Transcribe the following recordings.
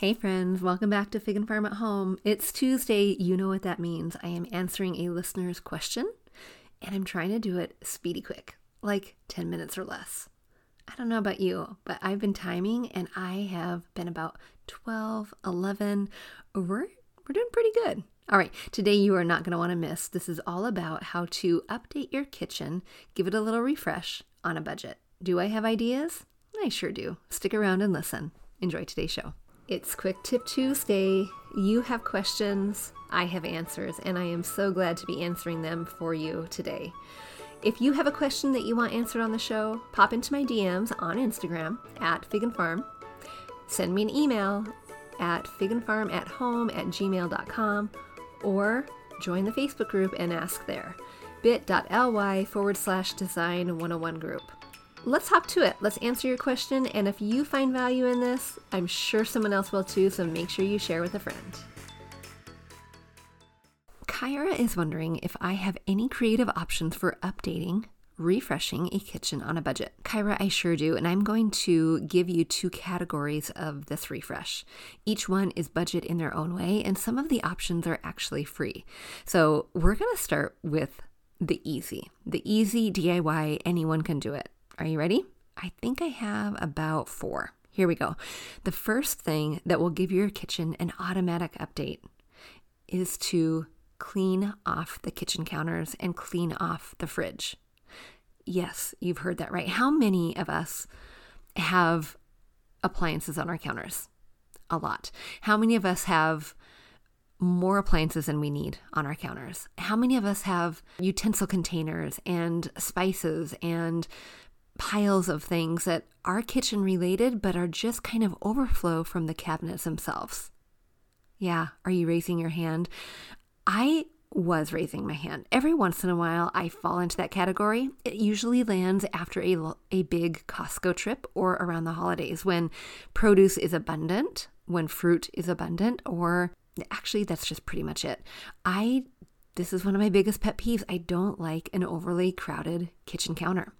Hey friends, welcome back to Fig and Farm at Home. It's Tuesday. You know what that means. I am answering a listener's question and I'm trying to do it speedy quick, like 10 minutes or less. I don't know about you, but I've been timing and I have been about 12, 11. We're, we're doing pretty good. All right, today you are not going to want to miss. This is all about how to update your kitchen, give it a little refresh on a budget. Do I have ideas? I sure do. Stick around and listen. Enjoy today's show. It's Quick Tip Tuesday. You have questions, I have answers, and I am so glad to be answering them for you today. If you have a question that you want answered on the show, pop into my DMs on Instagram at Fig and Farm. Send me an email at figandfarm at home at gmail.com or join the Facebook group and ask there bit.ly forward slash design 101 group let's hop to it. Let's answer your question. And if you find value in this, I'm sure someone else will too. So make sure you share with a friend. Kyra is wondering if I have any creative options for updating, refreshing a kitchen on a budget. Kyra, I sure do. And I'm going to give you two categories of this refresh. Each one is budget in their own way, and some of the options are actually free. So we're going to start with the easy. The easy DIY, anyone can do it. Are you ready? I think I have about four. Here we go. The first thing that will give your kitchen an automatic update is to clean off the kitchen counters and clean off the fridge. Yes, you've heard that right. How many of us have appliances on our counters? A lot. How many of us have more appliances than we need on our counters? How many of us have utensil containers and spices and piles of things that are kitchen related but are just kind of overflow from the cabinets themselves. Yeah, are you raising your hand? I was raising my hand. Every once in a while, I fall into that category. It usually lands after a, a big Costco trip or around the holidays when produce is abundant, when fruit is abundant, or actually, that's just pretty much it. I this is one of my biggest pet peeves. I don't like an overly crowded kitchen counter.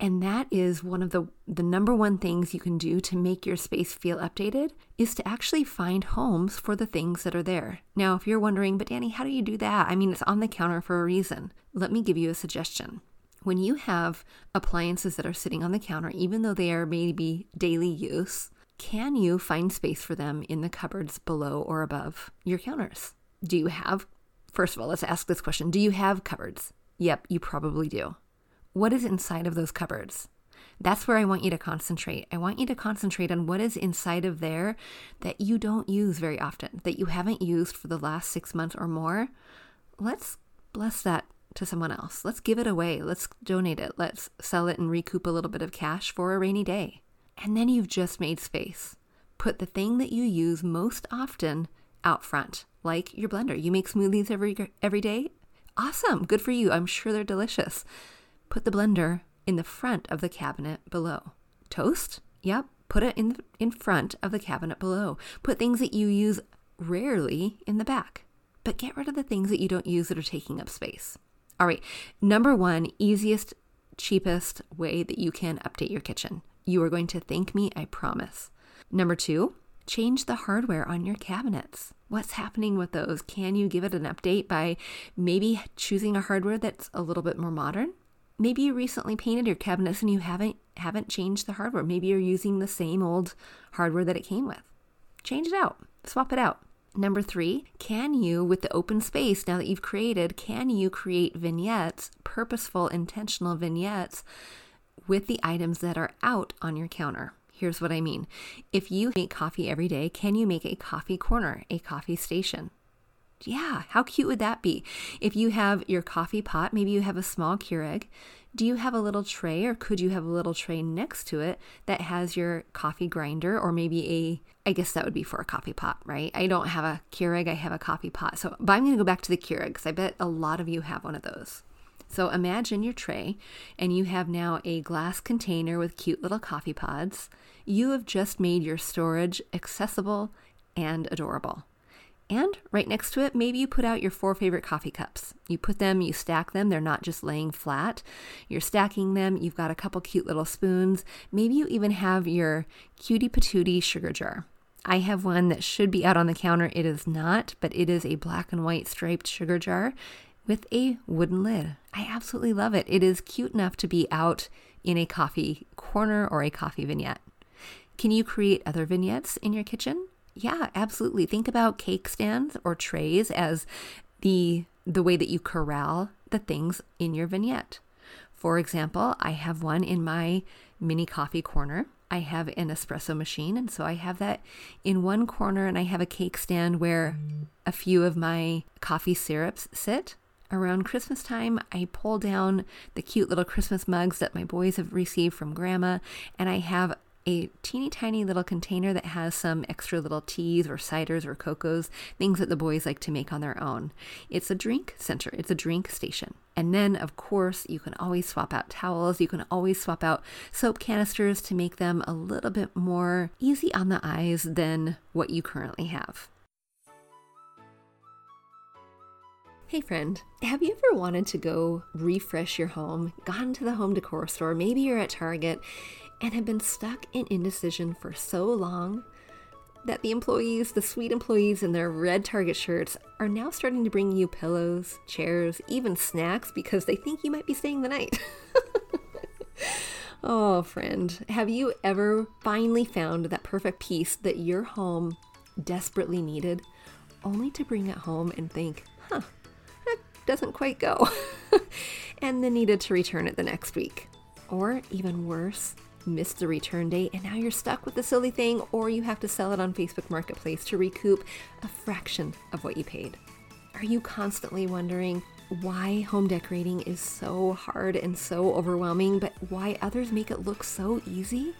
And that is one of the the number one things you can do to make your space feel updated is to actually find homes for the things that are there. Now, if you're wondering, but Danny, how do you do that? I mean, it's on the counter for a reason. Let me give you a suggestion. When you have appliances that are sitting on the counter, even though they are maybe daily use, can you find space for them in the cupboards below or above your counters? Do you have, first of all, let's ask this question Do you have cupboards? Yep, you probably do what is inside of those cupboards? That's where I want you to concentrate. I want you to concentrate on what is inside of there that you don't use very often, that you haven't used for the last six months or more. Let's bless that to someone else. Let's give it away. Let's donate it. Let's sell it and recoup a little bit of cash for a rainy day. And then you've just made space. Put the thing that you use most often out front, like your blender. You make smoothies every every day? Awesome. Good for you. I'm sure they're delicious. Put the blender in the front of the cabinet below. Toast? Yep. Put it in, in front of the cabinet below. Put things that you use rarely in the back. But get rid of the things that you don't use that are taking up space. All right. Number one, easiest, cheapest way that you can update your kitchen. You are going to thank me, I promise. Number two, change the hardware on your cabinets. What's happening with those? Can you give it an update by maybe choosing a hardware that's a little bit more modern? Maybe you recently painted your cabinets and you haven't haven't changed the hardware. Maybe you're using the same old hardware that it came with. Change it out. Swap it out. Number 3, can you with the open space now that you've created, can you create vignettes, purposeful intentional vignettes with the items that are out on your counter? Here's what I mean. If you make coffee every day, can you make a coffee corner, a coffee station? Yeah, how cute would that be? If you have your coffee pot, maybe you have a small Keurig. Do you have a little tray, or could you have a little tray next to it that has your coffee grinder, or maybe a, I guess that would be for a coffee pot, right? I don't have a Keurig, I have a coffee pot. So, but I'm going to go back to the Keurig because I bet a lot of you have one of those. So imagine your tray, and you have now a glass container with cute little coffee pods. You have just made your storage accessible and adorable. And right next to it, maybe you put out your four favorite coffee cups. You put them, you stack them, they're not just laying flat. You're stacking them, you've got a couple cute little spoons. Maybe you even have your cutie patootie sugar jar. I have one that should be out on the counter. It is not, but it is a black and white striped sugar jar with a wooden lid. I absolutely love it. It is cute enough to be out in a coffee corner or a coffee vignette. Can you create other vignettes in your kitchen? Yeah, absolutely. Think about cake stands or trays as the the way that you corral the things in your vignette. For example, I have one in my mini coffee corner. I have an espresso machine, and so I have that in one corner, and I have a cake stand where a few of my coffee syrups sit. Around Christmas time, I pull down the cute little Christmas mugs that my boys have received from grandma, and I have a teeny tiny little container that has some extra little teas or ciders or cocos, things that the boys like to make on their own. It's a drink center, it's a drink station. And then, of course, you can always swap out towels, you can always swap out soap canisters to make them a little bit more easy on the eyes than what you currently have. Hey friend, have you ever wanted to go refresh your home, gone to the home decor store, maybe you're at Target, and have been stuck in indecision for so long that the employees, the sweet employees in their red Target shirts, are now starting to bring you pillows, chairs, even snacks because they think you might be staying the night. oh, friend, have you ever finally found that perfect piece that your home desperately needed, only to bring it home and think, huh, that doesn't quite go, and then needed to return it the next week? Or even worse, missed the return date and now you're stuck with the silly thing, or you have to sell it on Facebook Marketplace to recoup a fraction of what you paid. Are you constantly wondering why home decorating is so hard and so overwhelming, but why others make it look so easy?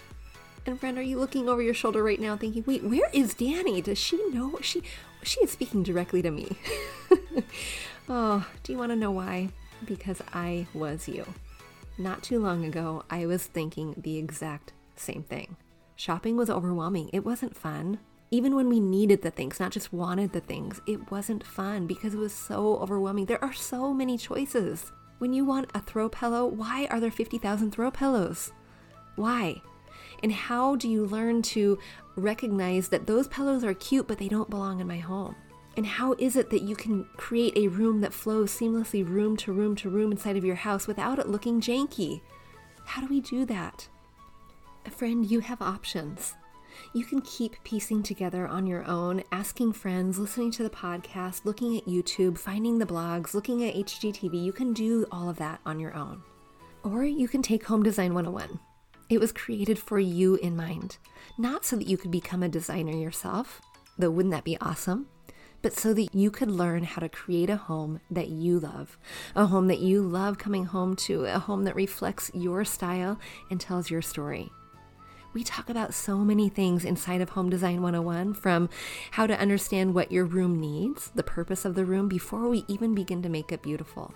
And friend, are you looking over your shoulder right now thinking, wait, where is Danny? Does she know? She she is speaking directly to me. oh, do you want to know why? Because I was you. Not too long ago, I was thinking the exact same thing. Shopping was overwhelming. It wasn't fun. Even when we needed the things, not just wanted the things, it wasn't fun because it was so overwhelming. There are so many choices. When you want a throw pillow, why are there 50,000 throw pillows? Why? And how do you learn to recognize that those pillows are cute, but they don't belong in my home? And how is it that you can create a room that flows seamlessly room to room to room inside of your house without it looking janky? How do we do that? Friend, you have options. You can keep piecing together on your own, asking friends, listening to the podcast, looking at YouTube, finding the blogs, looking at HGTV. You can do all of that on your own. Or you can take Home Design 101. It was created for you in mind, not so that you could become a designer yourself, though wouldn't that be awesome? But so that you could learn how to create a home that you love, a home that you love coming home to, a home that reflects your style and tells your story. We talk about so many things inside of Home Design 101 from how to understand what your room needs, the purpose of the room, before we even begin to make it beautiful.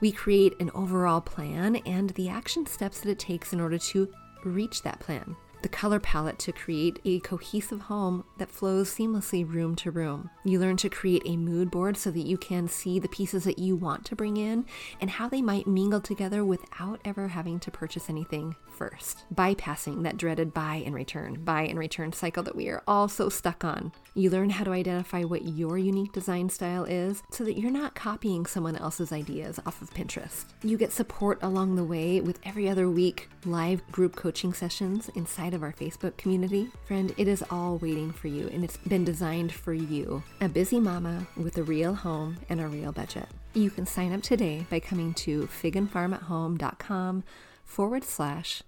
We create an overall plan and the action steps that it takes in order to reach that plan the color palette to create a cohesive home that flows seamlessly room to room. You learn to create a mood board so that you can see the pieces that you want to bring in and how they might mingle together without ever having to purchase anything first, bypassing that dreaded buy and return, buy and return cycle that we are all so stuck on. You learn how to identify what your unique design style is so that you're not copying someone else's ideas off of Pinterest. You get support along the way with every other week live group coaching sessions inside of our Facebook community. Friend, it is all waiting for you and it's been designed for you, a busy mama with a real home and a real budget. You can sign up today by coming to figandfarmathome.com forward slash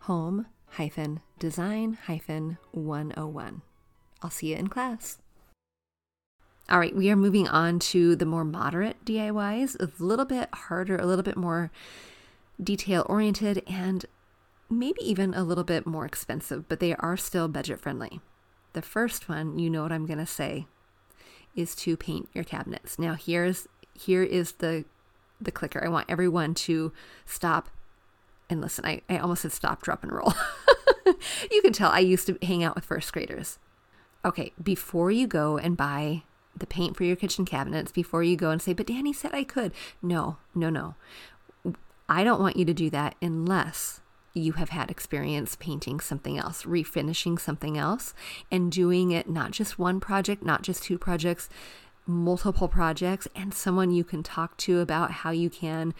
home hyphen design hyphen 101. I'll see you in class. All right, we are moving on to the more moderate DIYs, a little bit harder, a little bit more detail oriented, and maybe even a little bit more expensive, but they are still budget friendly. The first one, you know what I'm going to say, is to paint your cabinets. Now, here's here is the the clicker. I want everyone to stop and listen. I, I almost said stop, drop, and roll. you can tell I used to hang out with first graders. Okay, before you go and buy the paint for your kitchen cabinets, before you go and say, but Danny said I could. No, no, no. I don't want you to do that unless you have had experience painting something else, refinishing something else, and doing it not just one project, not just two projects, multiple projects, and someone you can talk to about how you can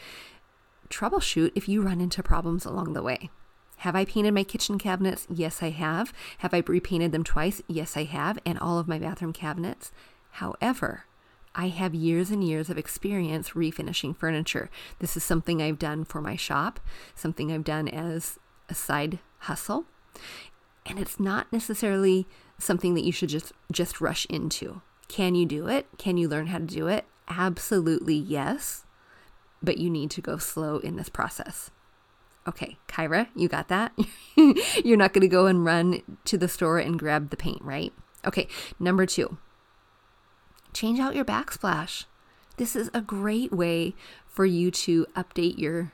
troubleshoot if you run into problems along the way. Have I painted my kitchen cabinets? Yes, I have. Have I repainted them twice? Yes, I have. And all of my bathroom cabinets. However, I have years and years of experience refinishing furniture. This is something I've done for my shop, something I've done as a side hustle. And it's not necessarily something that you should just just rush into. Can you do it? Can you learn how to do it? Absolutely yes. But you need to go slow in this process. Okay, Kyra, you got that? You're not going to go and run to the store and grab the paint, right? Okay, number two, change out your backsplash. This is a great way for you to update your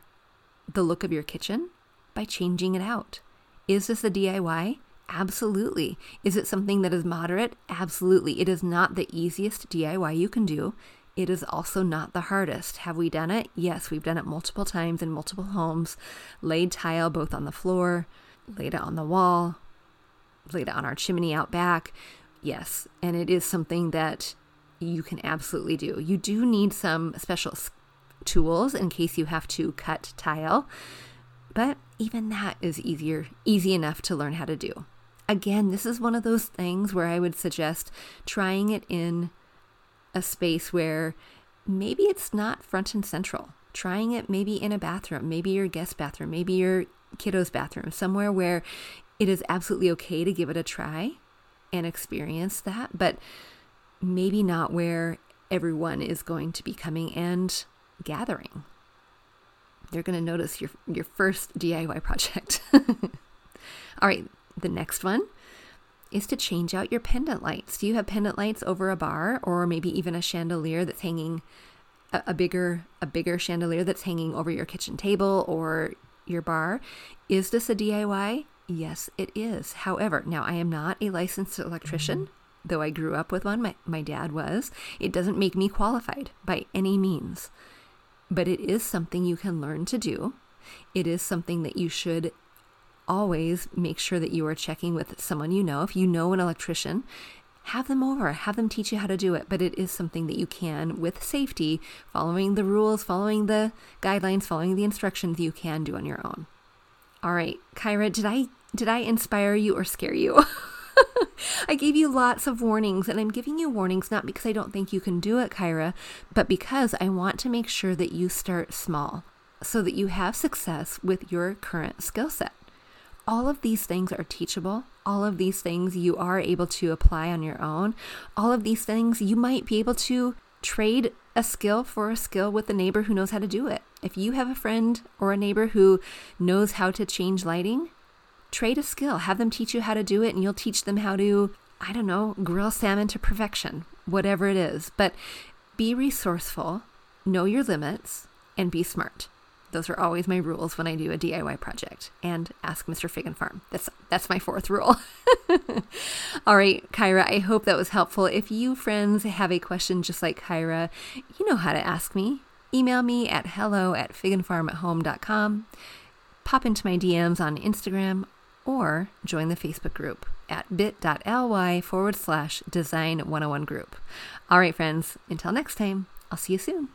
the look of your kitchen by changing it out. Is this a DIY? Absolutely. Is it something that is moderate? Absolutely. It is not the easiest DIY you can do. It is also not the hardest. Have we done it? Yes, we've done it multiple times in multiple homes. Laid tile both on the floor, laid it on the wall, laid it on our chimney out back. Yes, and it is something that you can absolutely do. You do need some special tools in case you have to cut tile, but even that is easier, easy enough to learn how to do. Again, this is one of those things where I would suggest trying it in a space where maybe it's not front and central. Trying it maybe in a bathroom, maybe your guest bathroom, maybe your kiddo's bathroom, somewhere where it is absolutely okay to give it a try and experience that, but maybe not where everyone is going to be coming and gathering. They're going to notice your your first DIY project. All right, the next one is to change out your pendant lights. Do you have pendant lights over a bar or maybe even a chandelier that's hanging a, a bigger a bigger chandelier that's hanging over your kitchen table or your bar? Is this a DIY? Yes, it is. However, now I am not a licensed electrician. Mm-hmm though I grew up with one, my, my dad was, it doesn't make me qualified by any means. But it is something you can learn to do. It is something that you should always make sure that you are checking with someone you know. If you know an electrician, have them over, have them teach you how to do it. But it is something that you can, with safety, following the rules, following the guidelines, following the instructions, you can do on your own. All right, Kyra, did I did I inspire you or scare you? I gave you lots of warnings, and I'm giving you warnings not because I don't think you can do it, Kyra, but because I want to make sure that you start small so that you have success with your current skill set. All of these things are teachable. All of these things you are able to apply on your own. All of these things you might be able to trade a skill for a skill with a neighbor who knows how to do it. If you have a friend or a neighbor who knows how to change lighting, trade a skill, have them teach you how to do it, and you'll teach them how to, I don't know, grill salmon to perfection, whatever it is. But be resourceful, know your limits, and be smart. Those are always my rules when I do a DIY project. And ask Mr. Fig and Farm. That's that's my fourth rule. All right, Kyra, I hope that was helpful. If you friends have a question just like Kyra, you know how to ask me. Email me at hello at figandfarmathome.com. Pop into my DMs on Instagram or join the Facebook group at bit.ly forward slash design 101 group. All right, friends, until next time, I'll see you soon.